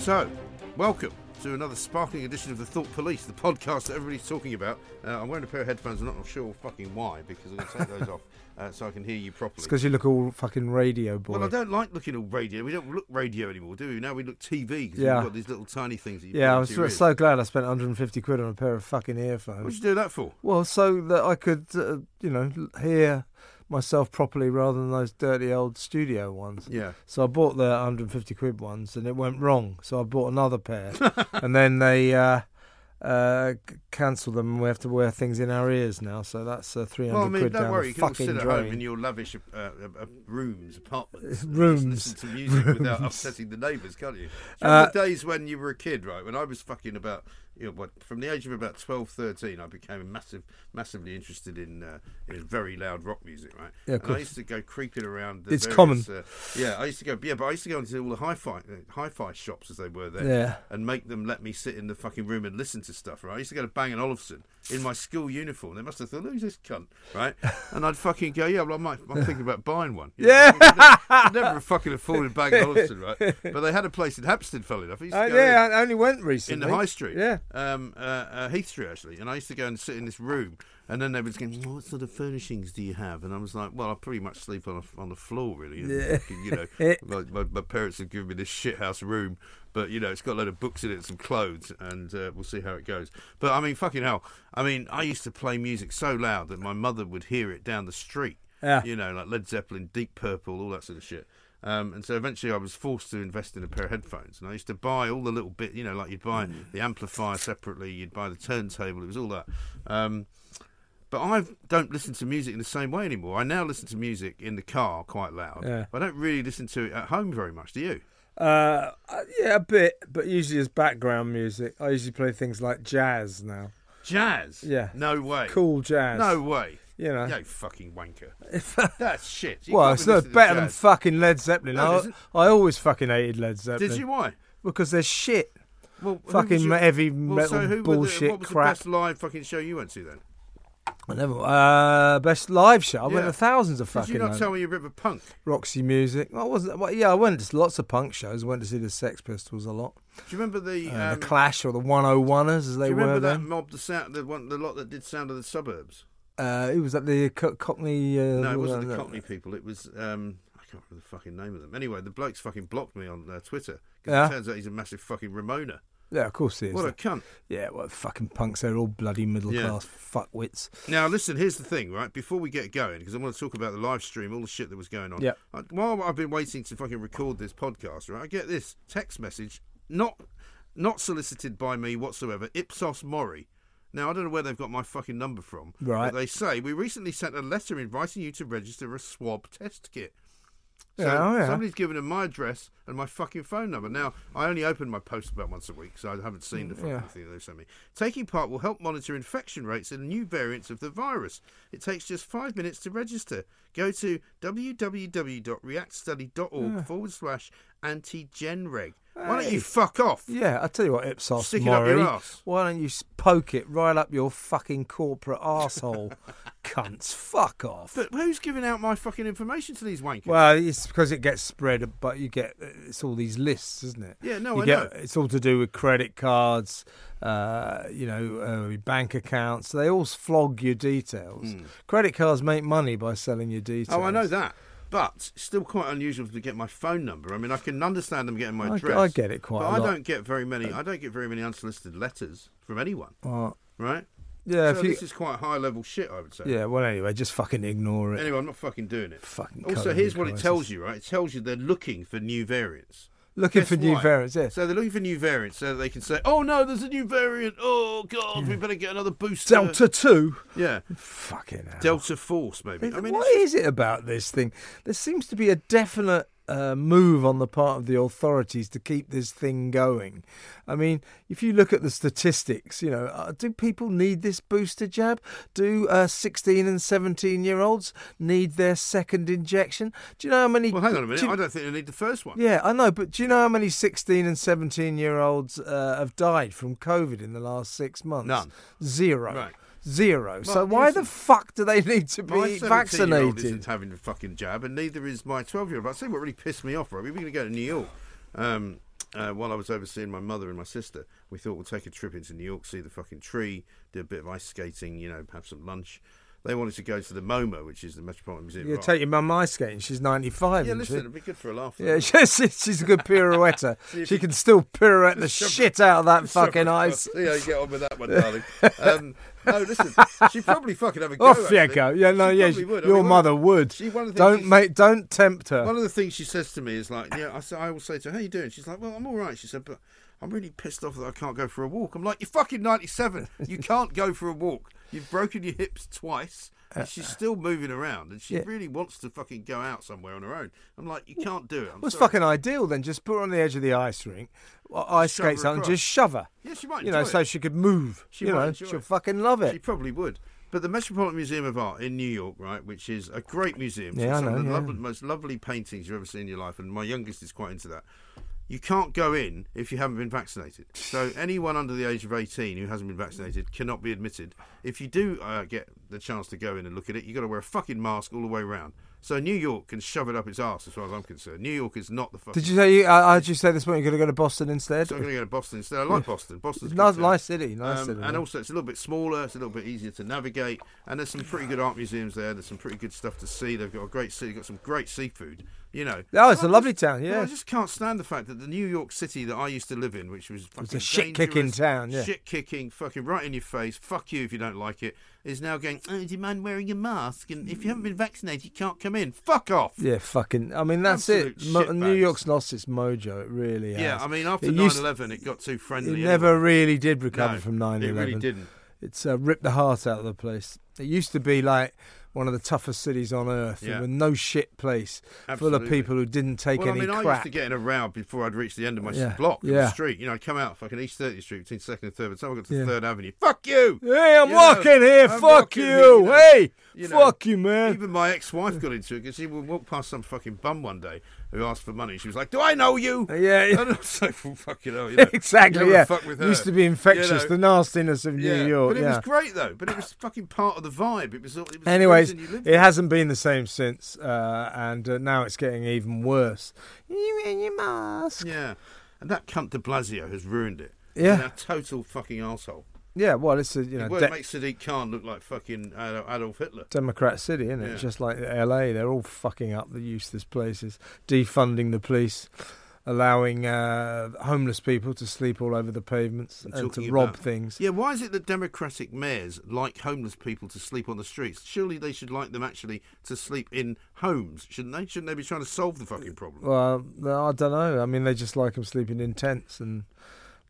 So, welcome to another sparkling edition of the Thought Police, the podcast that everybody's talking about. Uh, I'm wearing a pair of headphones. I'm not sure fucking why because I'm going to take those off uh, so I can hear you properly. It's because you look all fucking radio boy. Well, I don't like looking all radio. We don't look radio anymore, do we? Now we look TV because Yeah. we've got these little tiny things. Yeah, I was so, glad I spent 150 quid on a pair of fucking earphones. What'd you do that for? Well, so that I could, uh, you know, hear myself properly rather than those dirty old studio ones. Yeah. So I bought the 150 quid ones and it went wrong. So I bought another pair. and then they uh, uh, c- cancelled them and we have to wear things in our ears now. So that's uh, 300 Well, I mean, quid don't down worry. You can all sit at drain. home in your lavish uh, uh, uh, rooms, apartments, and Rooms. listen to music without upsetting the neighbours, can't you? You Uh, the days when you were a kid, right? When I was fucking about, you know, from the age of about 12, 13, I became massive, massively interested in uh, in very loud rock music, right? Yeah, of and I used to go creeping around. The It's various, common. Uh, yeah, I used to go. Yeah, but I used to go into all the hi-fi, uh, hi-fi shops as they were there, Yeah. and make them let me sit in the fucking room and listen to stuff. Right? I used to go to Bang and Olufsen in my school uniform. They must have thought, "Who's this cunt?" Right? And I'd fucking go, "Yeah, well, I might, I'm thinking about buying one." You know, Yeah. I'd never fucking afforded Bang Olufsen, right? But they had a place in Hampstead, funnily enough. I used to Uh, go yeah, in I only went recently. in the high street. Yeah. Um, uh, uh, Heath Street, actually. And I used to go and sit in this room, and then they was going, "What sort of furnishings do you have?" And I was like, "Well, I pretty much sleep on a, on the floor, really." And Yeah. you know, my, my, my parents have given me this shithouse room, but you know, it's got a load of books in it, and some clothes, and uh, we'll see how it goes. But I mean, fucking hell! I mean, I used to play music so loud that my mother would hear it down the street. Yeah. You know, like Led Zeppelin, Deep Purple, all that sort of shit. Um, and so eventually I was forced to invest in a pair of headphones. And I used to buy all the little bit, you know, like you'd buy the amplifier separately, you'd buy the turntable, it was all that. Um, but I don't listen to music in the same way anymore. I now listen to music in the car quite loud. Yeah. I don't really listen to it at home very much, do you? Uh, uh, yeah, a bit, but usually as background music. I usually play things like jazz now. Jazz? Yeah. No way. Cool jazz. No way. You know. You fucking wanker. That's shit. You well, it's not better than fucking Led Zeppelin. No, I. I always fucking hated Led Zeppelin. Did you? Why? Because they're shit. Well, Fucking your- heavy well, so metal who were the- bullshit what was crap. the best live fucking show you went to then? I never. Uh, best live show. I went Yeah. to thousands of fucking. Did you not tell me you're a bit of a punk? Roxy Music. I wasn't. Well, yeah, I went to lots of punk shows. I went to see the Sex Pistols a lot. Do you remember the, Uh, um, the Clash or the 101ers as Do they you were remember that then. mob, the sound, the one, the lot that did Sound of the Suburbs? Uh, it was at the Co- Cockney. Uh, no, it wasn't the uh, Cockney people. It was um, I can't remember the fucking name of them. Anyway, the bloke's fucking blocked me on uh, Twitter because Yeah? it turns out he's a massive fucking Remoaner. Yeah, of course it is. What a cunt! Yeah, well, fucking punks. They're all bloody middle Yeah. class fuckwits. Now listen, here's the thing, right? Before we get going, because I want to talk about the live stream, all the shit that was going on. Yeah. I, while I've been waiting to fucking record this podcast, right? I get this text message, not not solicited by me whatsoever. Ipsos Mori. Now I don't know where they've got my fucking number from. Right. But they say we recently sent a letter inviting you to register a swab test kit. So oh, yeah. somebody's given them my address and my fucking phone number. Now, I only open my post about once a week, so I haven't seen the mm, fucking Yeah. thing they sent me. Taking part will help monitor infection rates and new variants of the virus. It takes just five minutes to register. Go to www.reactstudy.org forward slash antigenreg. Why don't you fuck off? Yeah, I tell you what, Ipsos Stick it up Mori. your arse. Why don't you poke it right up your fucking corporate arsehole, cunts? Fuck off. But who's giving out my fucking information to these wankers? Well, it's because it gets spread, but you get it's all these lists, isn't it? Yeah, no, you I get, know. It's all to do with credit cards, uh, you know, uh, bank accounts. They all flog your details. Credit cards make money by selling your details. Hmm. Oh, I know that. But still quite unusual to get my phone number. I mean, I can understand them getting my I- address. I get it quite But I don't get very many. I don't get very many unsolicited letters from anyone. Uh, Right? Yeah, so you, this is quite high level shit, I would say. yeah. Well, anyway, just fucking ignore it. Anyway, I'm not fucking doing it. Fucking. Also, here's what it tells you, right? It tells you they're looking for new variants. Looking Guess for new why? variants. Yeah. So they're looking for new variants so they can say, "Oh no, there's a new variant. Oh god, we better get another booster." Delta two. yeah, Fucking hell. Delta Force, maybe. I mean, what it's is it about this thing? There seems to be a definite uh, move on the part of the authorities to keep this thing going. I mean, if you look at the statistics, you know, uh, do people need this booster jab? Do uh, 16 and 17 year olds need their second injection? Do you know how many? well, hang on a minute. do you- I don't think they need the first one. yeah, I know, but do you know how many 16 and 17 year olds uh, have died from COVID in the last six months? None. Zero. Right. Zero. so why the fuck do they need to be 17-year-old vaccinated? isn't having a fucking jab, and neither is my 12-year-old. I say what really pissed me off, right? We were going to go to New York um, uh, while I was overseeing my mother and my sister. We thought we'll take a trip into New York, see the fucking tree, do a bit of ice skating, you know, have some lunch. They wanted to go to the MoMA, which is the Metropolitan Museum. You take your mum ice skating. She's 95. yeah, listen, she? it'd be good for a laugh. Yeah, she's, she's a good pirouetter. She can still pirouette the shit out of that fucking ice. See how you get on with that one, darling. Um, no, listen, she'd probably fucking have a go. Oh, off you go. Yeah, no, She yeah, probably would. I your mean, mother of- would. She, one of the Don't make, don't tempt her. One of the things she says to me is like, yeah, I, say, I will say to her, how you doing? She's like, well, I'm all right. She said, but I'm really pissed off that I can't go for a walk. I'm like, you're fucking 97. You can't go for a walk. You've broken your hips twice. And she's still moving around, and she Yeah. really wants to fucking go out somewhere on her own. I'm like, you can't do it. I'm Well, it's sorry. fucking ideal then. Just put her on the edge of the ice rink, uh, ice Shove her skates on, and just shove her. Yeah, she might You know, enjoy so she could move. She you might know, she'll it. fucking love it. She probably would. But the Metropolitan Museum of Art in New York, right, which is a great museum, Yeah, I some of know, the yeah. lovely, most lovely paintings you've ever seen in your life, and my youngest is quite into that. You can't go in if you haven't been vaccinated. So anyone under the age of 18 who hasn't been vaccinated cannot be admitted. If you do uh, get the chance to go in and look at it, you've got to wear a fucking mask all the way around. So New York can shove it up its arse, as far as I'm concerned. New York is not the fucking. Did you say you? I, I heard you say this morning you're going to go to Boston instead. So I'm going to go to Boston instead. I like Boston. Boston's a nice, nice city, nice Um, city. and also, it's a little bit smaller. It's a little bit easier to navigate, and there's some pretty good art museums there. There's some pretty good stuff to see. They've got a great city. Got some great seafood. You know. Oh, it's a lovely just- town, yeah. I just can't stand the fact that the New York City that I used to live in, which was fucking a shit-kicking town, yeah. shit kicking, fucking right in your face. Fuck you if you don't like it. Is now going. Oh, do you mind wearing a mask? And if you haven't been vaccinated, you can't come in. Fuck off. Yeah, fucking. I mean, that's Absolute it. Mo- New. York's lost its mojo. It really has. Yeah, I mean, after It 9 used- 11, it got too friendly. It friendly. never anyway. really did recover No, from 9 It 11. really didn't. It's uh, ripped the heart out of the place. It used to be like one of the toughest cities on earth. Yeah. No shit place full of people who didn't take well, any I mean, I used to get in a row before I'd reached the end of my Yeah, block, yeah. the street. You know, I'd come out fucking East 30th Street between Second and Third. By someone got to Yeah. Third Avenue, fuck you. Hey, I'm You know, walking here. I'm Fuck walking you. here, you know. hey, You know, fuck you, man. Even my ex-wife got into it because she would walk past some fucking bum one day who asked for money. She was like, "Do I know you?" Uh, yeah, And I was like, well, "Fucking hell, you know, exactly. you Yeah, fuck with her. used to be infectious. You know. The nastiness of New Yeah, York. but it yeah. was great though. But it was fucking part of the vibe. It was. It was Anyways, it hasn't been the same since, uh, and uh, now it's getting even worse. You wearing your mask? Yeah, and that cunt De Blasio has ruined it. Yeah. A total fucking asshole. Yeah, well, it's a you know well, de- makes Sadiq Khan look like fucking Adolf Hitler. Democrat city, isn't it? Yeah. Just like LA, they're all fucking up the useless places, defunding the police, allowing uh, homeless people to sleep all over the pavements And and, to talking rob about- things. Yeah, why is it that Democratic mayors like homeless people to sleep on the streets? Surely they should like them actually to sleep in homes, shouldn't they? Shouldn't they be trying to solve the fucking problem? Well, I don't know. I mean, they just like them sleeping in tents and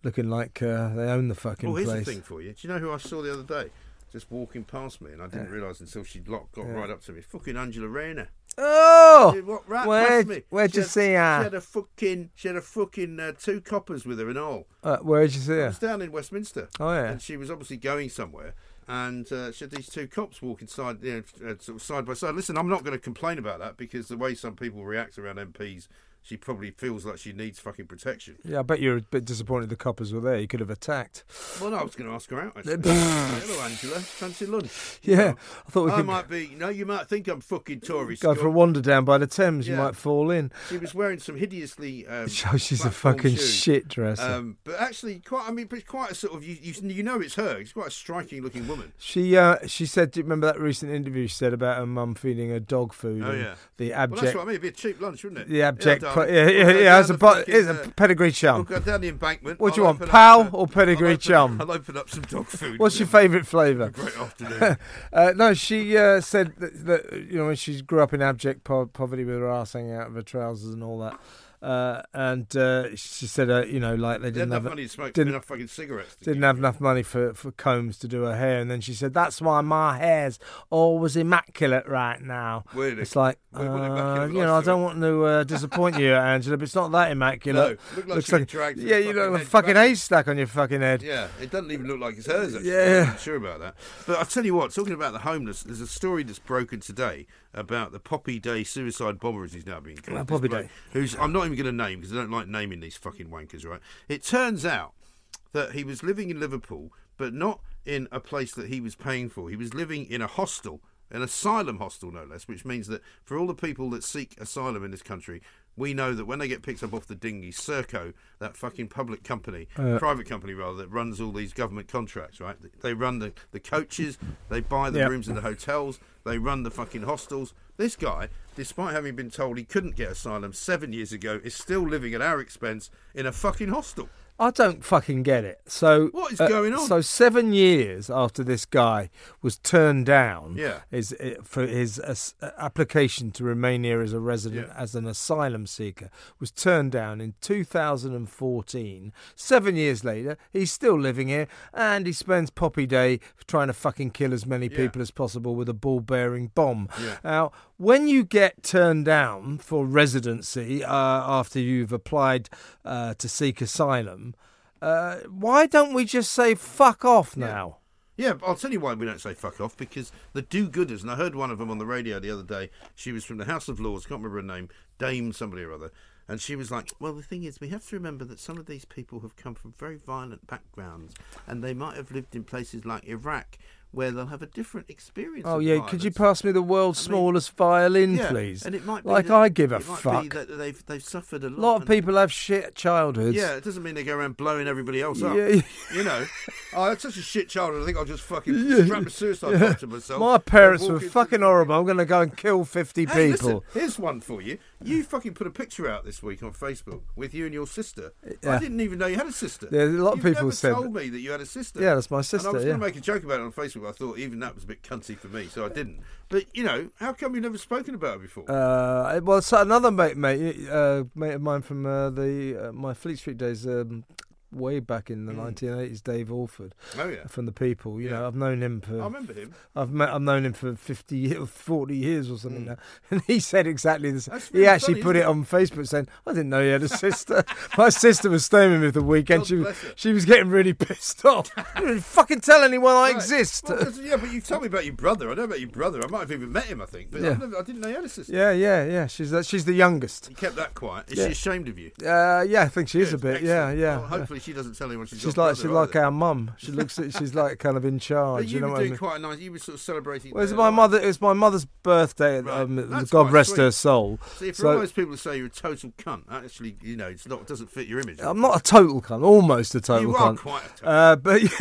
looking like uh, they own the fucking Oh, here's place. the thing for you. Do you know who I saw the other day? Just walking past me, and I didn't realise until she got Yeah. right up to me. Fucking Angela Rayner. Oh, She walked right where me. where'd She you had- see She her? had a fucking, she had a fucking uh, two coppers with her and all. Uh, where'd you see It her? was down in Westminster. Oh yeah. and she was obviously going somewhere. And uh, she had these two cops walking side, you know, uh, sort of side by side. Listen, I'm not going to complain about that because the way some people react around MPs, she probably feels like she needs fucking protection. Yeah, I bet you're a bit disappointed the coppers were there. You could have attacked. Well, no, I was going to ask her out. Hello, Angela. Fancy lunch? Yeah, I thought we I could might be. You know, you might think I'm fucking Tory. go for a wander down by the Thames. You might fall in. She was wearing some hideously. Um, Oh, she's a fucking shoes. shit dresser. Um, but actually, quite. I mean, but quite a sort of. You, you, you know, it's her. She's quite a striking looking woman. she uh, she said, do you remember that recent interview she said about her mum feeding her dog food? Oh, yeah. The abject. Well, that's what I mean. It'd be a cheap lunch, wouldn't it? The abject Yeah, Darling. yeah, yeah, yeah. It's a, bu- fucking, it's a pedigree We'll chum. go down the embankment. What do you I'll want, pal up, or pedigree I'll open, chum? I'll open up some dog food. What's your favourite flavour? Great afternoon. Uh, no, she uh, said that, that you know when she grew up in abject po- poverty with her ass hanging out of her trousers and all that, uh, and uh, she said uh, you know like they didn't enough have money to smoke didn't- enough fucking cigarettes. To didn't have enough money for, for combs to do her hair, and then she said that's why my hair's always immaculate right now. Really? It's like What- what uh, you know I don't want to uh, disappoint you, Angela, but it's not that immaculate. No, look like Looks like dragged yeah, you look like a fucking haystack on your fucking head. Yeah, it doesn't even look like it's hers. Actually. Yeah. I'm not sure about that. But I tell you what, talking about the homeless, there's a story that's broken today about the Poppy Day suicide bomber, as he's now being called. Poppy Day. Who's I'm not even going to name because I don't like naming these fucking wankers. Right? It turns out that he was living in Liverpool, but not in a place that he was paying for. He was living in a hostel. An asylum hostel, no less, which means that for all the people that seek asylum in this country, we know that when they get picked up off the dinghy, Serco, that fucking public company, uh, private company rather, that runs all these government contracts, right? They run the, the coaches, they buy the Yep. rooms in the hotels, they run the fucking hostels. This guy, despite having been told he couldn't get asylum seven years ago, is still living at our expense in a fucking hostel. I don't fucking get it. So What is uh, going on? So seven years after this guy was turned down, Yeah. his, uh, for his uh, application to remain here as a resident Yeah. as an asylum seeker was turned down in 2014. Seven years later, he's still living here, and he spends Poppy Day trying to fucking kill as many Yeah. people as possible with a ball-bearing bomb. Yeah. Now, when you get turned down for residency uh, after you've applied uh, to seek asylum, uh, why don't we just say fuck off now? Yeah, I'll tell you why we don't say fuck off because the do-gooders, and I heard one of them on the radio the other day. She was from the House of Lords, can't remember her name, Dame somebody or other, and she was like, "Well, the thing is, we have to remember that some of these people have come from very violent backgrounds, and they might have lived in places like Iraq." Where they'll have a different experience. Oh yeah, could you pass me the world's I mean, smallest violin, Yeah, please? And it might be like that- I give a fuck. That they've they've suffered a lot. a lot of people have shit childhoods. Yeah, it doesn't mean they go around blowing everybody else up. Yeah. You know, oh, that's such a shit childhood. I think I'll just fucking strap a suicide note to myself. My parents were fucking horrible. I'm going to go and kill 50 Hey, people. listen, here's one for you. You fucking put a picture out this week on Facebook with you and your sister. Yeah. I didn't even know you had a sister. Yeah, a lot of You've people said told me that you had a sister. Yeah, that's my sister. And I was yeah. going to make a joke about it on Facebook. I thought even that was a bit cunty for me, so I didn't. But you know, how come you've never spoken about it before? Uh, well, so another mate, mate, uh, mate of mine from uh, the uh, my Fleet Street days, um, way back in the 1980s, Dave Alford oh yeah, from the People. You Yeah. know, I've known him for I remember him. I've met, I've known him for 50 years, 40 years or something now. And he said exactly the same. Mm. That's He actually funny, put it it? on Facebook saying, I didn't know he had a sister. My sister was staying with me the weekend. God She, was- she was getting really pissed off. you didn't fucking tell anyone I Right. exist. Well, yeah, but you told me about your brother. I know about your brother. I might have even met him. I think, but Yeah. Never, I didn't know you had a sister. yeah, yeah, yeah. She's she's the youngest. You kept that quiet. Is Yeah. she ashamed of you? Uh, yeah, I think she is a Good, bit. Yeah, yeah. Well, hopefully she doesn't tell anyone she's, She's like she's like either. our mum. She looks at, she's like kind of in But charge. you You know were what I doing mean? quite a nice. You were sort of celebrating. Well, it's my life. mother. It's my mother's birthday. Right. Um, God rest sweet. her soul. See, for So- all those people who say you're a total cunt, that actually, you know, it's not doesn't fit your image. I'm not a total cunt. Almost a total You are cunt. quite a total Uh, but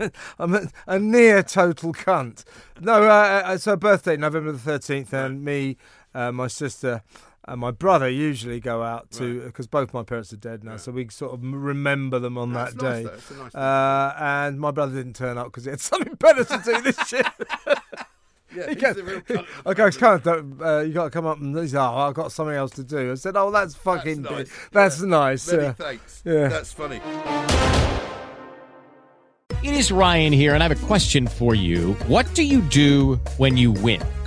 yeah, I'm a, a near total cunt. No, uh, uh, it's her birthday, November the 13th, and me, uh, my sister, and my brother usually go out to because both my parents are dead now, Right. so we sort of remember them on That's that nice, day. though. It's a nice thing. uh, and my brother didn't turn up because he had something better to do this year. yeah, he he's goes- the real cunt of the I goes, family. can't, uh, you got to come up and he's like, oh, I've got something else to do. I said, oh, that's fucking, That's nice. that's Yeah. nice. Many yeah. thanks. Yeah. That's funny. It is Ryan here, and I have a question for you. What do you do when you win?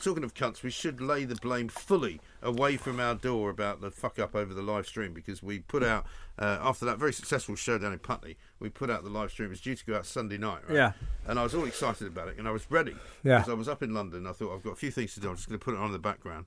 Talking of cunts, we should lay the blame fully away from our door about the fuck up over the live stream because we put out uh, after that very successful show down in Putney, we put out the live stream. It was due to go out Sunday night, right? Yeah. And I was all excited about it, and I was ready. Yeah. Because I was up in London. I thought I've got a few things to do. I'm just going to put it on in the background,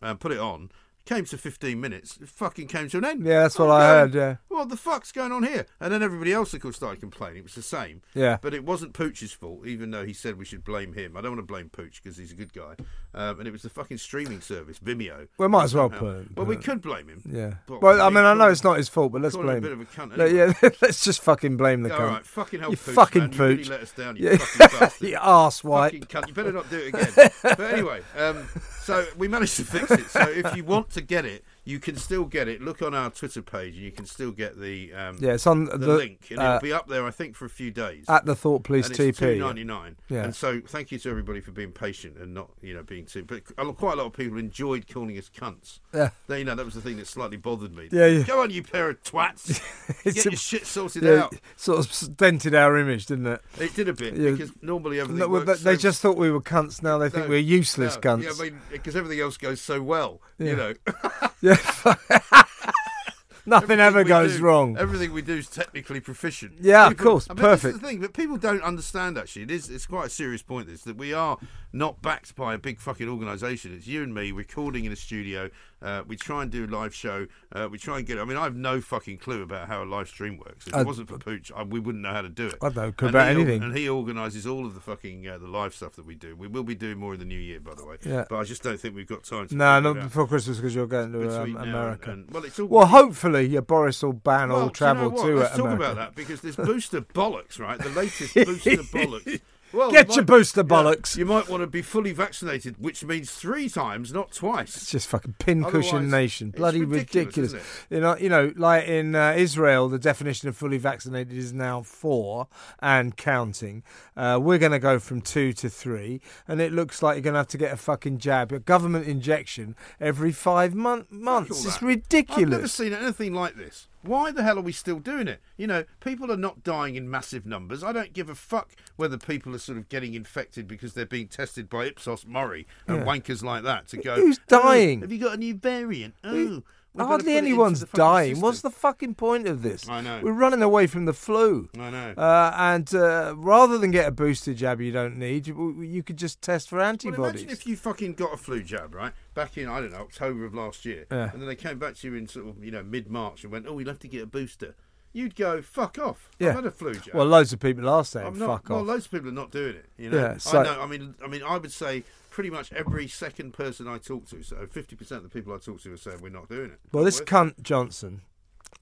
and put it on. Came to 15 minutes, it fucking came to an end. Yeah, that's what I going, heard, yeah. What the fuck's going on here? And then everybody else, of course, started complaining. It was the same. Yeah. But it wasn't Pooch's fault, even though he said we should blame him. I don't want to blame Pooch because he's a good guy. Um, and it was the fucking streaming service, Vimeo. Well, might as well Somehow. put him- Well, we could blame him. Yeah. But Well, I mean, I know it's not his fault, but let's call him a blame bit him. of a cunt. Anyway. yeah, let's just fucking blame the cunt. all right, fucking hell, you Pooch, fucking man. You really pooch. let us down, you Yeah. fucking bastard. you arse white. Fucking cunt. You better not do it again. but anyway, um, so we managed to fix it. So if you want to get it, you can still get it. Look on our Twitter page, and you can still get the um, Yeah, it's on the, the, link, and uh, it'll be up there. I think for a few days. at the Thought Police and it's TP. two ninety nine. Yeah. And so, thank you to everybody for being patient and not, you know, being too. But quite a lot of people enjoyed calling us cunts. Yeah. They, you know, that was the thing that slightly bothered me. Yeah, yeah. Go on, you pair of twats. Get your shit sorted Yeah, out. sort of dented our image, didn't it? It did a bit Yeah. because normally everything. No, works they so- just thought we were cunts. Now they think we're useless no, cunts. Yeah, I mean, because everything else goes so well. You know, Yeah. Nothing ever goes do- wrong. Everything we do is technically proficient. Yeah, of course, I mean, This is perfect. the thing, but people don't understand. Actually, it is. It's quite a serious point. This that we are not backed by a big fucking organisation. It's you and me recording in a studio. Uh, we try and do a live show. Uh, we try and get. I mean, I have no fucking clue about how a live stream works. If it wasn't for Pooch, I, we wouldn't know how to do it. I don't know about he anything. And he organises all of the fucking uh, the live stuff that we do. We will be doing more in the new year, by the way. Yeah. But I just don't think we've got time. to No, not before Christmas because you're going to um, now and- America. and- well, it's all. well, hopefully, yeah, Boris will ban Well, all do you travel know to Let's uh, talk America. about that because there's booster bollocks, right? The latest booster bollocks. Well, Get you your booster yeah, bollocks. you might want to be fully vaccinated, which means three times, not twice. It's just fucking pincushion nation, bloody ridiculous, ridiculous. You know, you know, like in uh, Israel, the definition of fully vaccinated is now four and counting. Uh, we're going to go from two to three, and it looks like you're going to have to get a fucking jab, a government injection every five mon- months. It's that. I've never ridiculous. seen anything like this. Why the hell are we still doing it? You know, people are not dying in massive numbers. I don't give a fuck whether people are sort of getting infected because they're being tested by Ipsos Mori and Yeah. wankers like that to go. Who's "Oh, dying? have you got a new variant? Oh, Who- we've got to Hardly put it into anyone's dying. What's the fucking point of this? I know. We're running away from the flu. I know. Uh, and uh, rather than get a booster jab you don't need, you, you could just test for Well, antibodies. imagine if you fucking got a flu jab, right? Back in, I don't know, October of last year. Yeah. And then they came back to you in sort of, you know, mid March and went, oh, you'll have to get a booster. You'd go, fuck off. Yeah. I've had a flu jab. well, loads of people are saying I'm not, fuck well, off. loads of people are not doing it. You know, Yeah, so- I know. I mean, I mean, I would say pretty much every second person I talk to, so 50% of the people I talk to are saying we're not doing it. Well, this cunt Johnson,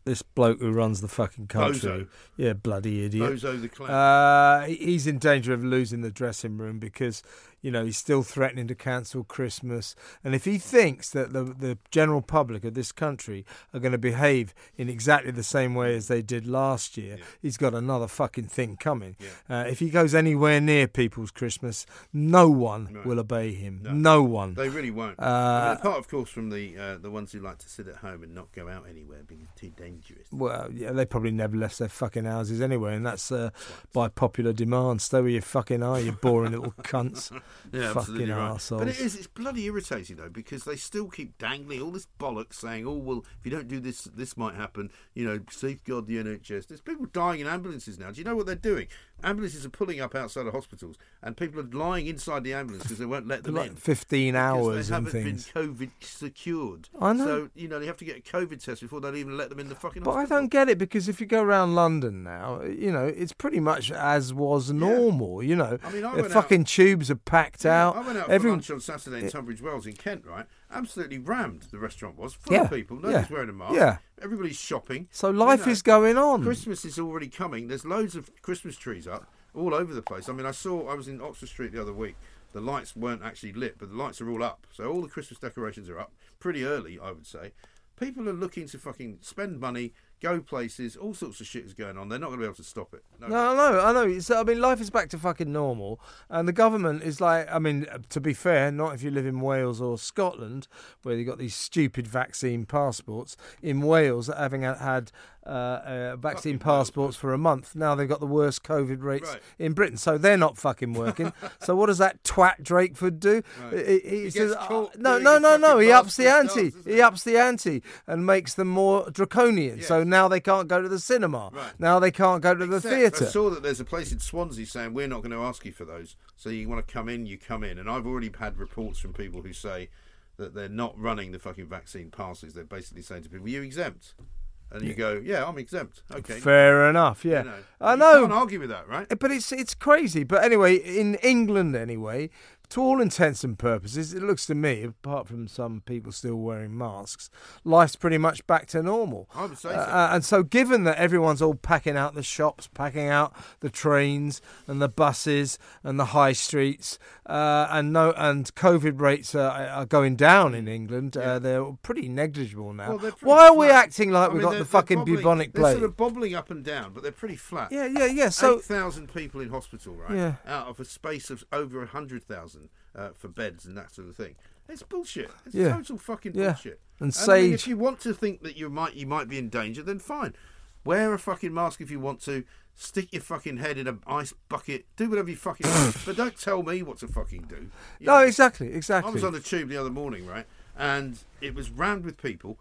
this bloke who runs the fucking country, Bozo. yeah, bloody idiot. Bozo the clown. Uh, he's in danger of losing the dressing room because you know he's still threatening to cancel Christmas. And if he thinks that the the general public of this country are going to behave in exactly the same way as they did last year, he's got another fucking thing coming. Uh, if he goes anywhere near people's Christmas, no one No. will obey him. No, one. They really won't. Uh, I mean, apart, of course, from the uh, the ones who like to sit at home and not go out anywhere because it's too dangerous. Well, yeah, they probably never left their fucking houses anyway, and that's uh, by popular demand. Stay where you fucking are, you boring little cunts. Yeah, fucking right. arseholes. But it is, it's bloody irritating though because they still keep dangling all this bollocks saying, "Oh well, if you don't do this, this might happen." You know, safeguard the NHS. There's people dying in ambulances now. Do you know what they're doing? Ambulances are pulling up outside of hospitals, and people are lying inside the ambulance because they won't let them Like in. 15 because hours they haven't things. been COVID secured. I know. So you know they have to get a COVID test before they'll even let them in the fucking. But I don't get it because if you go around London now, you know, it's pretty much as was normal, you know. I mean, I the went fucking tubes are packed Yeah, out. I went out Every- for lunch on Saturday in Tunbridge Wells in Kent, right? Absolutely rammed. The restaurant was full Yeah, of people. Nobody's yeah, wearing a mask. yeah. Everybody's shopping. So You life know, is going on. Christmas is already coming. There's loads of Christmas trees up all over the place. I mean, I saw I was in Oxford Street the other week. The lights weren't actually lit, but the lights are all up. So all the Christmas decorations are up pretty early, I would say. People are looking to fucking spend money, go places. All sorts of shit is going on. They're not going to be able to stop it. No. No, I know, I know. I mean, life is back to fucking normal, and the government is like, I mean, to be fair, not if you live in Wales or Scotland, where you've got these stupid vaccine passports. In Wales, having had uh, uh, vaccine Fucking passports for a month, now they've got the worst COVID rates Right. in Britain, so they're not fucking working. so what does that twat Drakeford do? Right. He, he He says, "Oh, no, no, no, no. He ups the ante. doesn't He ups the ante and makes them more draconian. So Yes. Now they can't go to the cinema. Right. Now they can't go to the theatre. I saw that there's a place in Swansea saying we're not going to ask you for those. So you want to come in, you come in. And I've already had reports from people who say that they're not running the fucking vaccine passes. They're basically saying to people, "You exempt," and you go, "Yeah, I'm exempt." Okay, Fair enough. Yeah, You know, I you know. Can't argue with that, right? But it's it's crazy. But anyway, in England anyway, to all intents and purposes, it looks to me, apart from some people still wearing masks, life's pretty much back to normal. I would say so. Uh, and so, given that everyone's all packing out the shops, packing out the trains and the buses and the high streets, uh, and no, and COVID rates are, are going down in England, uh, they're pretty negligible now. Well, pretty Why are we flat. acting like I we mean, got the fucking bobbling- bubonic plague? They're sort of bobbling up and down, but they're pretty flat. yeah, yeah, yeah. So eight thousand people in hospital, right? Yeah. Out of a space of over a hundred thousand uh, for beds and that sort of thing. It's bullshit. It's Yeah. total fucking Yeah. bullshit. And I mean, if you want to think that you might you might be in danger, then fine. Wear a fucking mask if you want to. Stick your fucking head in an ice bucket. Do whatever you fucking want. But don't tell me what to fucking do. You no, know? exactly, I was on the tube the other morning, right, and it was rammed with people.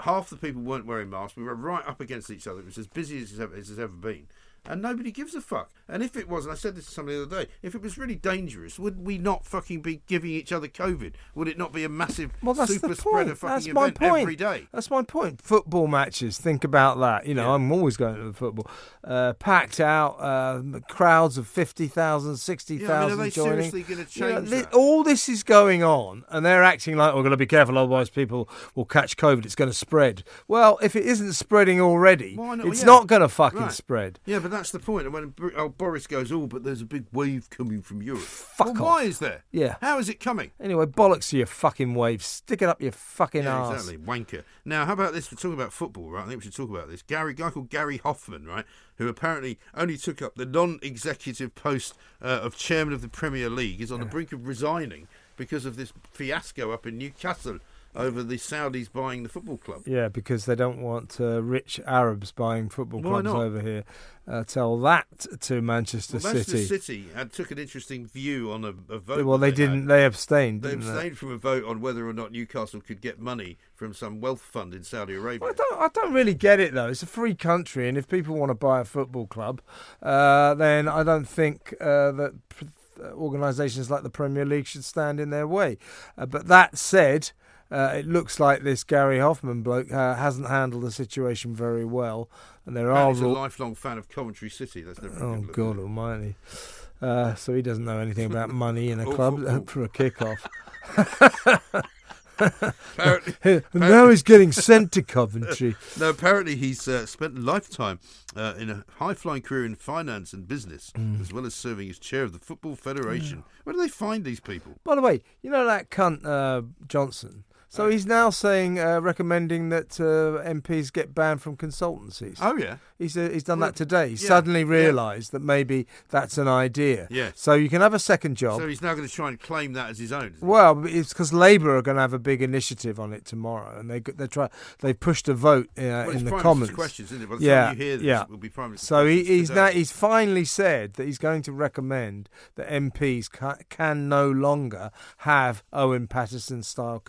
Half the people weren't wearing masks. We were right up against each other. It was as busy as it's ever, as it's ever been, and nobody gives a fuck. And if it was, and I said this to somebody the other day, if it was really dangerous, would we not fucking be giving each other COVID? Would it not be a massive Well, that's super the spreader point. fucking That's my event point. every day? That's my point. Football matches. Think about that. You know, Yeah. I'm always going to the football. Uh, packed out uh, crowds of 50,000, 60,000 Yeah, I mean, are they joining. seriously gonna You know, change that? all this is going on, and they're acting like we're going to be careful, otherwise people will catch COVID. It's going to spread. Well, if it isn't spreading already, not? it's Yeah. not going to fucking Right. spread. Yeah, but that's the point. And when oh, Boris goes, oh, but there's a big wave coming from Europe. Fuck well, off. why is there? Yeah. How is it coming? Anyway, bollocks to your fucking wave. Stick it up your fucking Yeah, arse. exactly. Wanker. Now, how about this? We're talking about football, right? I think we should talk about this. Gary, guy called Gary Hoffman, right, who apparently only took up the non-executive post uh, of chairman of the Premier League, is on the brink of resigning because of this fiasco up in Newcastle over the Saudis buying the football club. Yeah, because they don't want uh, rich Arabs buying football Why clubs not? over here. Uh, tell that to Manchester, Well, Manchester City. City had, took an interesting view on a, a vote. Well, that they didn't. They abstained. They didn't they? abstained from a vote on whether or not Newcastle could get money from some wealth fund in Saudi Arabia. Well, I don't. I don't really get it though. It's a free country, and if people want to buy a football club, uh, then I don't think uh, that. Organisations like the Premier League should stand in their way. Uh, but that said, uh, it looks like this Gary Hoffman bloke uh, hasn't handled the situation very well, and there are And he's a lifelong fan of Coventry City. That's never Oh God? Almighty! Uh, so he doesn't know anything about money in a club football. for a kick-off. Apparently, and now he's getting sent to Coventry. no, apparently he's uh, spent a lifetime uh, in a high-flying career in finance and business, Mm. as well as serving as chair of the Football Federation. Where do they find these people? By the way, you know that cunt uh, Johnson. So he's now saying, uh, recommending that uh, MPs get banned from consultancies. Oh yeah, He's uh, he's done Well, that today. He yeah, suddenly yeah. realised that maybe that's an idea. Yes. So you can have a second job. so he's now going to try and claim that as his own. Well, it's because Labour are going to have a big initiative on it tomorrow, and they they try they pushed a vote uh, Well, in the Prime Commons. Questions, isn't it? Yeah, you hear this, yeah. will be Prime Minister's So he, he's today. now he's finally said that he's going to recommend that MPs ca- can no longer have Owen Paterson style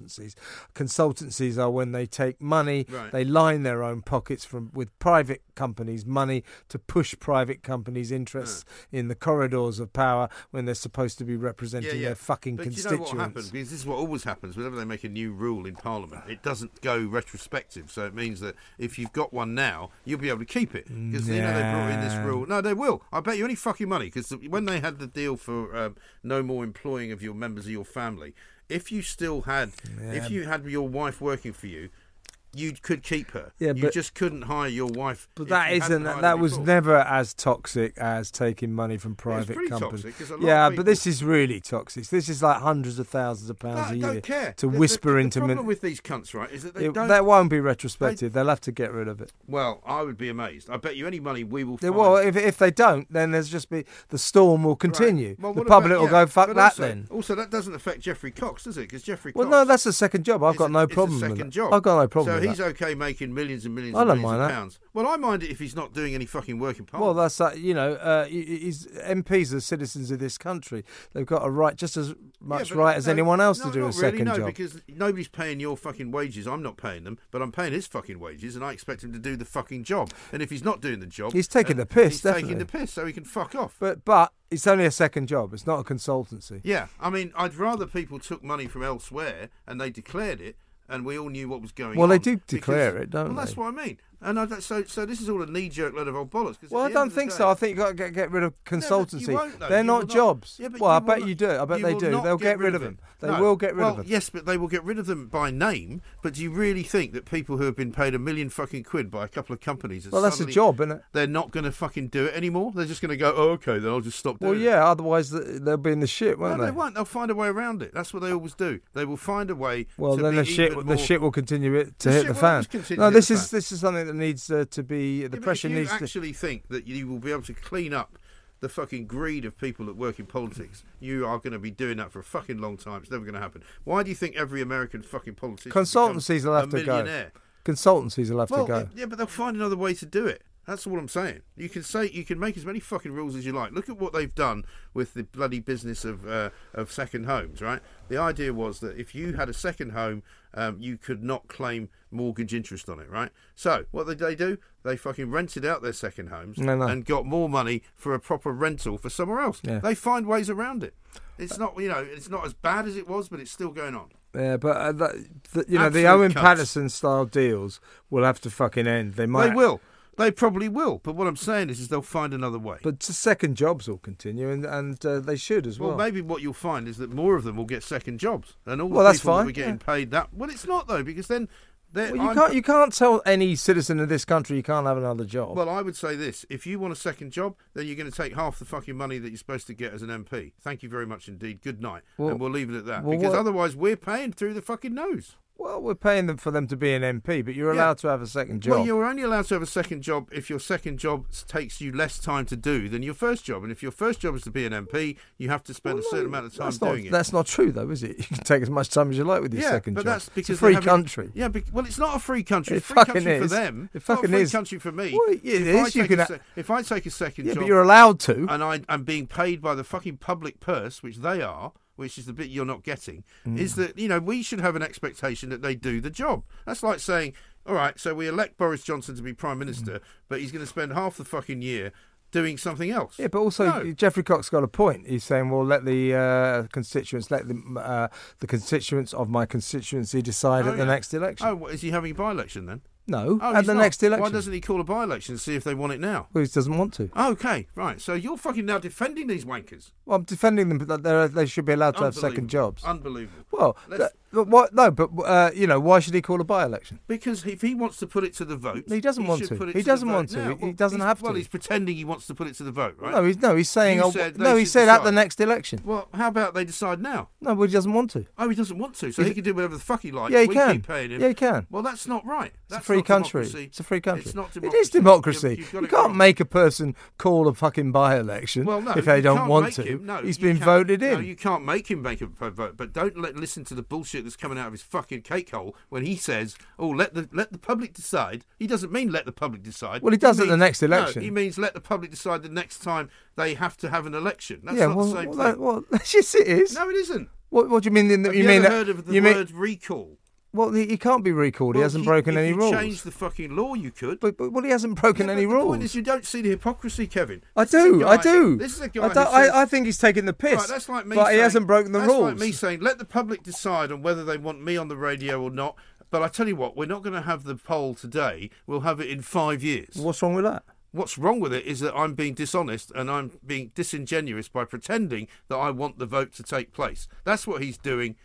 consultancies. Consultancies are when they take money, Right. they line their own pockets from with private companies' money to push private companies' interests in the corridors of power when they're supposed to be representing their fucking but you know constituents. what happens? Because this is what always happens whenever they make a new rule in Parliament. It doesn't go retrospective, so it means that if you've got one now, you'll be able to keep it. Because you know they brought in this rule. No, they will. I bet you any fucking money. Because when they had the deal for um, no more employing of your members of your family, if you still had, if you had your wife working for you. You could keep her. Yeah, but, you just couldn't hire your wife. But that isn't. That was before. never as toxic as taking money from private companies. toxic, 'cause a lot yeah, but this is really toxic. This is like hundreds of thousands of pounds No, a year care. to The- whisper the, into. The min- problem with these cunts, right, is that they It- don't. that won't be retrospective. They'll have to get rid of it. Well, I would be amazed. I bet you any money we will. Find. well, if if they don't, then there's just be the storm will continue. Right. Well, the public about- will yeah, go fuck that also, then. Also, that doesn't affect Geoffrey Cox, does it? Because Geoffrey. Well, no, that's a second job. I've got a- no problem with second job. I've got no problem So he's that. okay making millions and millions I and don't millions mind of that. pounds. Well, I mind it if he's not doing any fucking work in Well, that's that. You know, uh, he's MPs are citizens of this country. They've got a right, just as much Yeah, right as anyone else no, to do a really, second no, job. because nobody's paying your fucking wages. I'm not paying them, but I'm paying his fucking wages, and I expect him to do the fucking job. And if he's not doing the job, He's taking uh, the piss, He's definitely. taking the piss, so he can fuck off. But but it's only a second job. It's not a consultancy. Yeah, I mean, I'd rather people took money from elsewhere and they declared it, and we all knew what was going Well, on. Well, they do because- declare it, don't they? well, that's what I mean. And I, don't- so, so this is all a knee-jerk load of old bollocks. Well, I don't think day- so. I think you've got to get, get rid of No, consultancy. won't. They're You not jobs. Yeah, well, I bet not- you do. I bet they do. They'll get, rid of them. They No. will get rid well, of them. Yes, but they will get rid of them by name. But do you really think that people who have been paid a million fucking quid by a couple of companies, Well, that's a job, isn't it? They're not going to fucking do it anymore. They're just going to go, oh, okay, then I'll just stop doing Well, it. yeah. Otherwise, they'll be in the shit, won't they they? won't. They'll find a way around it. That's what they always do. They will find a way. Well, then the shit, the shit will continue to hit the fan. No, this is this is something that needs uh, to be. Yeah, The but pressure you needs to. actually think that you will be able to clean up the fucking greed of people that work in politics, you are going to be doing that for a fucking long time. It's never going to happen. Why do you think every American fucking politician Consultancies will have a to go. Consultancies will have Well, to go. yeah, but they'll find another way to do it. That's all I'm saying. You can say you can make as many fucking rules as you like. Look at what they've done with the bloody business of uh, of second homes, right? The idea was that if you had a second home, um, you could not claim mortgage interest on it, right? So what did they do? They fucking rented out their second homes No, no. and got more money for a proper rental for somewhere else. Yeah. They find ways around it. It's not, you know, it's not as bad as it was, but it's still going on. Yeah, but uh, that, the, you know the Owen cunts. Paterson style deals will have to fucking end. They might. They will. They probably will. But what I'm saying is, is they'll find another way. But second jobs will continue, and and uh, they should as well. Well, maybe what you'll find is that more of them will get second jobs, and all Well, the that's people that were getting paid that. Well, it's not though, because then. Well, you I'm- can't you can't tell any citizen of this country you can't have another job. Well, I would say this: if you want a second job, then you're going to take half the fucking money that you're supposed to get as an MP. Thank you very much indeed. Good night, Well- and we'll leave it at that. well, because what- otherwise, we're paying through the fucking nose. Well, we're paying them for them to be an MP, but you're Yeah. allowed to have a second job. Well, you're only allowed to have a second job if your second job takes you less time to do than your first job. And if your first job is to be an MP, you have to spend Well, a certain amount of time that's not, doing it. That's not true, though, is it? You can take as much time as you like with your yeah, second but job. that's because it's a free having- country. Yeah, well, it's not a free country. It It's a free fucking country for them. It fucking It's not a free is. country for me. Well, it if is. I You take can a ha- if I take a second Yeah, job, but you're allowed to. and I, I'm being paid by the fucking public purse, which they are, which is the bit you're not getting, Mm. is that you know we should have an expectation that they do the job. That's like saying, all right, so we elect Boris Johnson to be prime minister, Mm. but he's going to spend half the fucking year doing something else. Yeah, but also No. Geoffrey Cox got a point. He's saying, "Well, let the uh, constituents, let the uh, the constituents of my constituency decide Oh, at the next election." Oh, what, is he having a by-election then? No, Oh, at the not. next election. Why doesn't he call a by-election and see if they want it now? Well, he doesn't want to. Okay, right. So you're fucking now defending these wankers. Well, I'm defending them, but they're, should be allowed to have second jobs. Unbelievable. Well, Let's- but what? No, but uh, you know, why should he call a by-election? Because if he wants to put it to the vote, He doesn't want to. Put it He to doesn't want to. now. He- he doesn't have Well, to. he's pretending he wants to put it to the vote, right? No, he's no, he's saying. Oh, no, he said at the next election. Well, how about they decide now? No, but he doesn't want to. Oh, he doesn't want to, so he can do whatever the fuck he likes. Yeah, he we can. keep paying him. Yeah, he can. Well, that's not right. It's That's a free country. democracy. It's a free country. It's not democracy. is democracy. You've- you've got you it can't make a person call a fucking by-election Well, no, if they don't want to. No, He's been voted in. No, you can't make him make a vote, but don't let, listen to the bullshit that's coming out of his fucking cake hole when he says, "Oh, let the let the public decide." He doesn't mean let the public decide. Well, he does at the means- next no, election. he means let the public decide the next time they have to have an election. That's yeah, not well, the same well, thing. well, yes, it is. no, it isn't. What, what do you mean? The, Have you you, mean that- heard of the you mean, word recall? Well, he, can't be recalled. he hasn't you- broken if any you rules. Change the fucking law, you could. But, but well, he hasn't broken Yeah, any rules. The point is, you don't see the hypocrisy, Kevin. I This is a do, I do. This is a guy I, says- I, I think he's taking the piss. Right, that's like me but saying, he hasn't broken the that's rules. That's like me saying, let the public decide on whether they want me on the radio or not. But I tell you what, we're not going to have the poll today. We'll have it in five years. What's wrong with that? What's wrong with it is that I'm being dishonest and I'm being disingenuous by pretending that I want the vote to take place. That's what he's doing.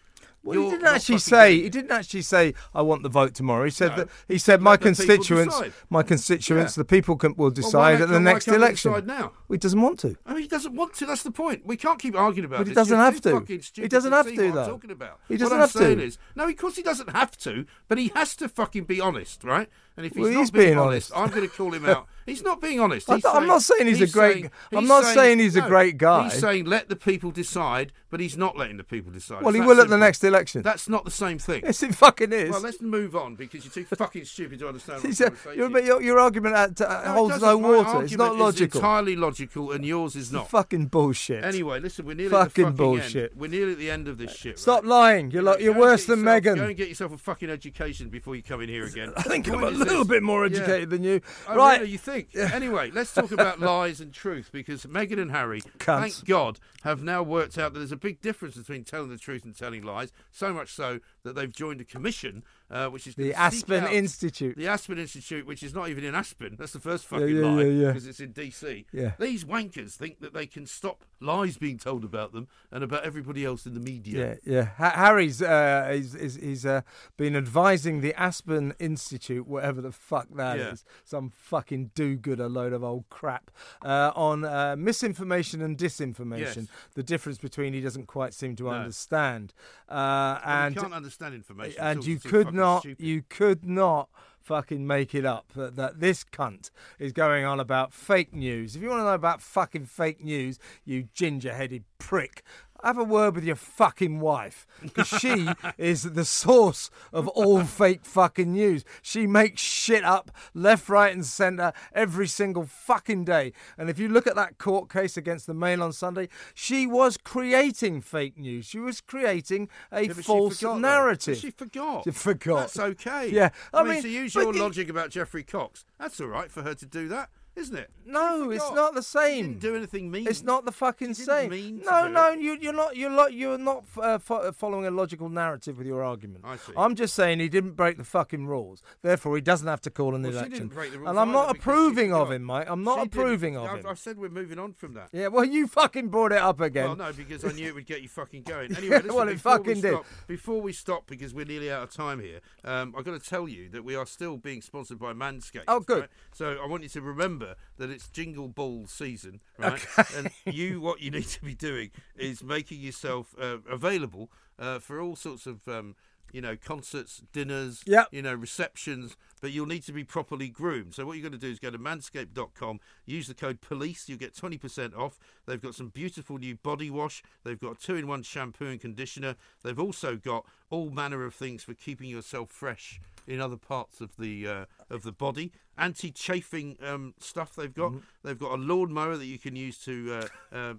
Well, he didn't actually say. He didn't actually say. I want the vote tomorrow. He said No. that. He said my constituents, my constituents, Yeah. the people can, will decide why at the next election. decide now? Well, he doesn't want to. I mean, he doesn't want to. That's the point. We can't keep arguing about But this. he doesn't have to. He doesn't have to, what I'm though. talking about. He doesn't I'm have to. saying Is, no, of course he doesn't have to, but he has to fucking be honest, right? And if he's Well, not he's being, honest, honest. I'm going to call him out. He's not being honest. He's I'm not saying he's a great- I'm not saying he's a great guy. He's saying let the people decide, but he's not letting the people decide. Well, It's he will at the next election. That's not the same thing. yes, it fucking is. Well, let's move on because you're too fucking stupid to understand. What I'm He's trying a- your, your, your argument at, uh, No, holds no water. It's not logical. entirely logical, and yours is not. Fucking bullshit. Anyway, listen, we're nearly Fucking at the fucking bullshit. End. We're nearly at the end of this shit. Stop right? lying. You're like you're worse than Meghan. Go and get yourself a fucking education before you come in here again. I think I'm a little bit more Yeah. educated than you. Oh, right. really, you think? Anyway, let's talk about lies and truth because Meghan and Harry, Cunts. thank God, have now worked out that there's a big difference between telling the truth and telling lies. So much so that they've joined a commission, uh, which is The Aspen Institute. The Aspen Institute, which is not even in Aspen. That's the first fucking yeah, lie yeah, yeah. because it's in DC. Yeah. These wankers think that they can stop lies being told about them and about everybody else in the media. Yeah, yeah. Ha- Harry's uh, is is he's uh, been advising the Aspen Institute, whatever the fuck that is, Yeah. some fucking do-gooder load of old crap, uh, on uh, misinformation and disinformation. Yes. The difference between he doesn't quite seem to No. understand, uh, Well, and you can't understand information. And you could not stupid. you could not fucking make it up that, that this cunt is going on about fake news if you want to know about fucking fake news you ginger-headed prick have a word with your fucking wife because she is the source of all fake fucking news. She makes shit up left, right, and centre every single fucking day. And if you look at that court case against the Mail on Sunday, she was creating fake news. She was creating a Yeah, she false forgot, narrative. She forgot. She forgot. That's okay. Yeah, I, I mean, mean, to use your logic about Geoffrey Cox, that's all right for her to do that, isn't it? No, it's not the same. didn't do anything mean. It's not the fucking same. no, no, it. you, you're not. You're not. You're not uh, fo- following a logical narrative with your argument. I see. I'm just saying he didn't break the fucking rules. Therefore, he doesn't have to call an Well, election. didn't break the rules and I'm not approving of him, mate. I'm not approving of I've, him. I've said we're moving on from that. Yeah, well, you fucking brought it up again. Well, no, because I knew it would get you fucking going. Anyway, listen, Well, it before fucking we did. stop, Before we stop, because we're nearly out of time here, um, I've got to tell you that we are still being sponsored by Manscaped. Oh, good. right? So I want you to remember that it's Jingle Ball season, right? And you, what you need to be doing is making yourself uh, available uh, for all sorts of. Um, you know, concerts, dinners, Yep. you know, receptions, but you'll need to be properly groomed. So what you're going to do is go to manscaped.com, use the code POLICE, you'll get 20% off. They've got some beautiful new body wash. They've got two-in-one shampoo and conditioner. They've also got all manner of things for keeping yourself fresh in other parts of the uh, of the body. Anti-chafing um, stuff they've got. Mm-hmm. They've got a lawnmower that you can use to uh, uh,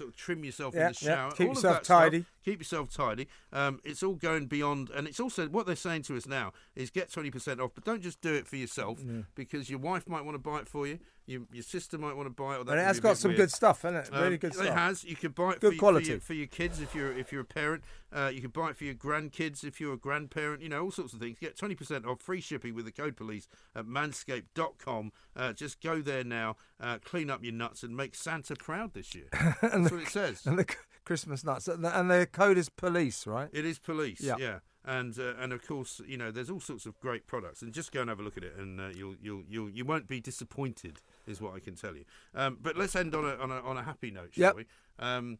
sort of trim yourself Yeah, in the yeah, shower. keep all yourself that stuff. tidy. Keep yourself tidy. Um, it's all going beyond, and it's also what they're saying to us now is get twenty percent off, but don't just do it for yourself because your wife might want to buy it for you. Your, your sister might want to buy it. Or that and it has got some weird. good stuff, isn't it? Um, really good It stuff. has. You could buy it Good for, y- For, quality. your, for your kids if you're if you're a parent. Uh, you could buy it for your grandkids if you're a grandparent. You know all sorts of things. Get twenty percent off free shipping with the code police at manscaped.com. Uh, just go there now, uh, clean up your nuts, and make Santa proud this year. That's what it says. And the Christmas nuts. And the, and the code is police, right? It is police, Yeah. yeah. And uh, and of course, you know, there's all sorts of great products, and just go and have a look at it, and uh, you'll you'll you'll you won't be disappointed, is what I can tell you. Um, but let's end on a on a on a happy note, shall Yep. we? Um,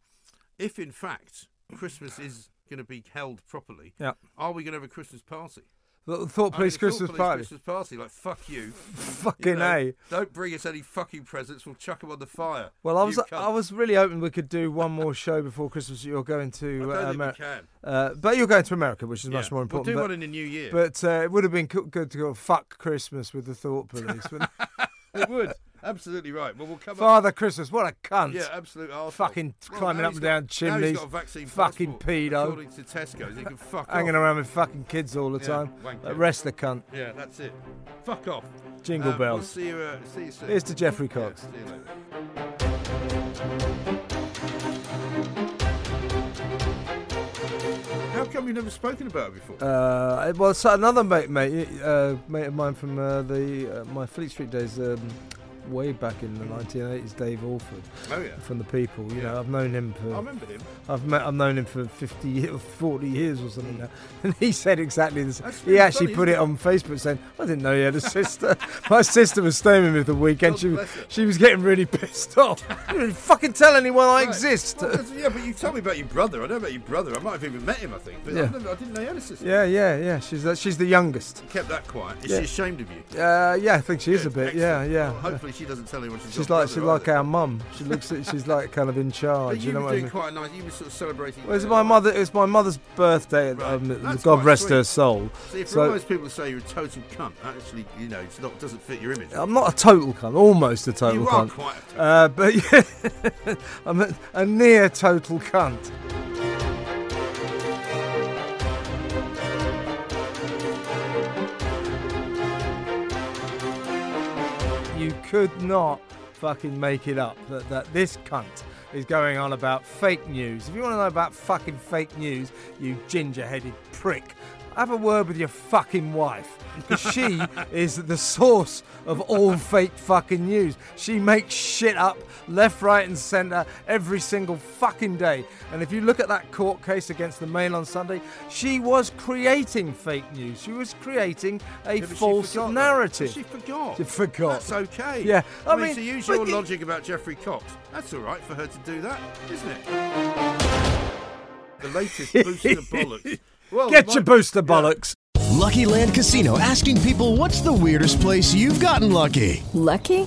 if in fact Christmas is going to be held properly, Yeah. are we going to have a Christmas party? The Thought I Police mean, Christmas party. Christmas party, like fuck you. you Fucking know, A. Don't bring us any fucking presents. We'll chuck them on the fire. Well, I was. I was really hoping we could do one more show before Christmas. You're going I to uh, America, can. uh, but you're going to America, which is much more important. We'll do but one in the new year. but uh, it would have been co- good to go fuck Christmas with the Thought Police. it would. Absolutely right. Well, we'll come up. Father Christmas, what a cunt! Yeah, absolute arsehole. Fucking Well, climbing up and got- down now he's chimneys. got a vaccine Fucking pedo. According to Tesco's, he can fuck Hanging off. around with fucking kids all the Yeah, time. wanker. Arrest the cunt. Yeah, that's it. Fuck off. Jingle Um, We'll bells. see you. Uh, see you soon. Here's to Geoffrey Cox. later. How come you've never spoken about it before? Uh, well, so another mate, mate, uh, mate of mine from uh, the uh, my Fleet Street days, um, way back in the 1980s, Dave Alford Oh yeah. from the People. You know, I've known him I for remember him. I've met, I've known him for 50 years, 40 years or something now. And he said exactly this. That's He actually funny, put it isn't on Facebook saying, I didn't know you had a sister. My sister was staying with me for the weekend. God She, was- she was getting really pissed off. you didn't fucking tell anyone I Right. exist. Well, yeah, but you told me about your brother. I know about your brother. I might have even met him. I think, but Yeah. I, never, I didn't know you had a sister. yeah, yeah, yeah. She's uh, she's the youngest. Kept that quiet. Is Yeah. she ashamed of you? Uh, yeah, I think she is a bit. Yeah, excellent. yeah. Well, hopefully she doesn't tell anyone she's. She's like she's like either. our mum. She looks at, she's like kind of in But charge. you You know were what I doing mean? quite nice. You were sort of celebrating. Well, it's my mother. It's my mother's birthday. Right. Um, God rest sweet. her soul. See, for So- those people say you're a total cunt, actually, you know, it's not doesn't fit your image. I'm not a total cunt. Almost a total you are cunt. quite. A Uh, but yeah, I'm a, a near total cunt. You could not fucking make it up that, that this cunt is going on about fake news. If you want to know about fucking fake news, you ginger headed prick, have a word with your fucking wife. Because she is the source of all fake fucking news. She makes shit up left, right, and centre every single fucking day. And if you look at that court case against the Mail on Sunday, she was creating fake news. She was creating a Yeah, false forgot narrative. She forgot. She forgot. That's okay. Yeah, I I, mean, mean, to use your logic about Geoffrey Cox, that's all right for her to do that, isn't it? The latest booster bollocks. Well, Get my- your booster yeah. bollocks. Lucky Land Casino asking people what's the weirdest place you've gotten lucky? Lucky?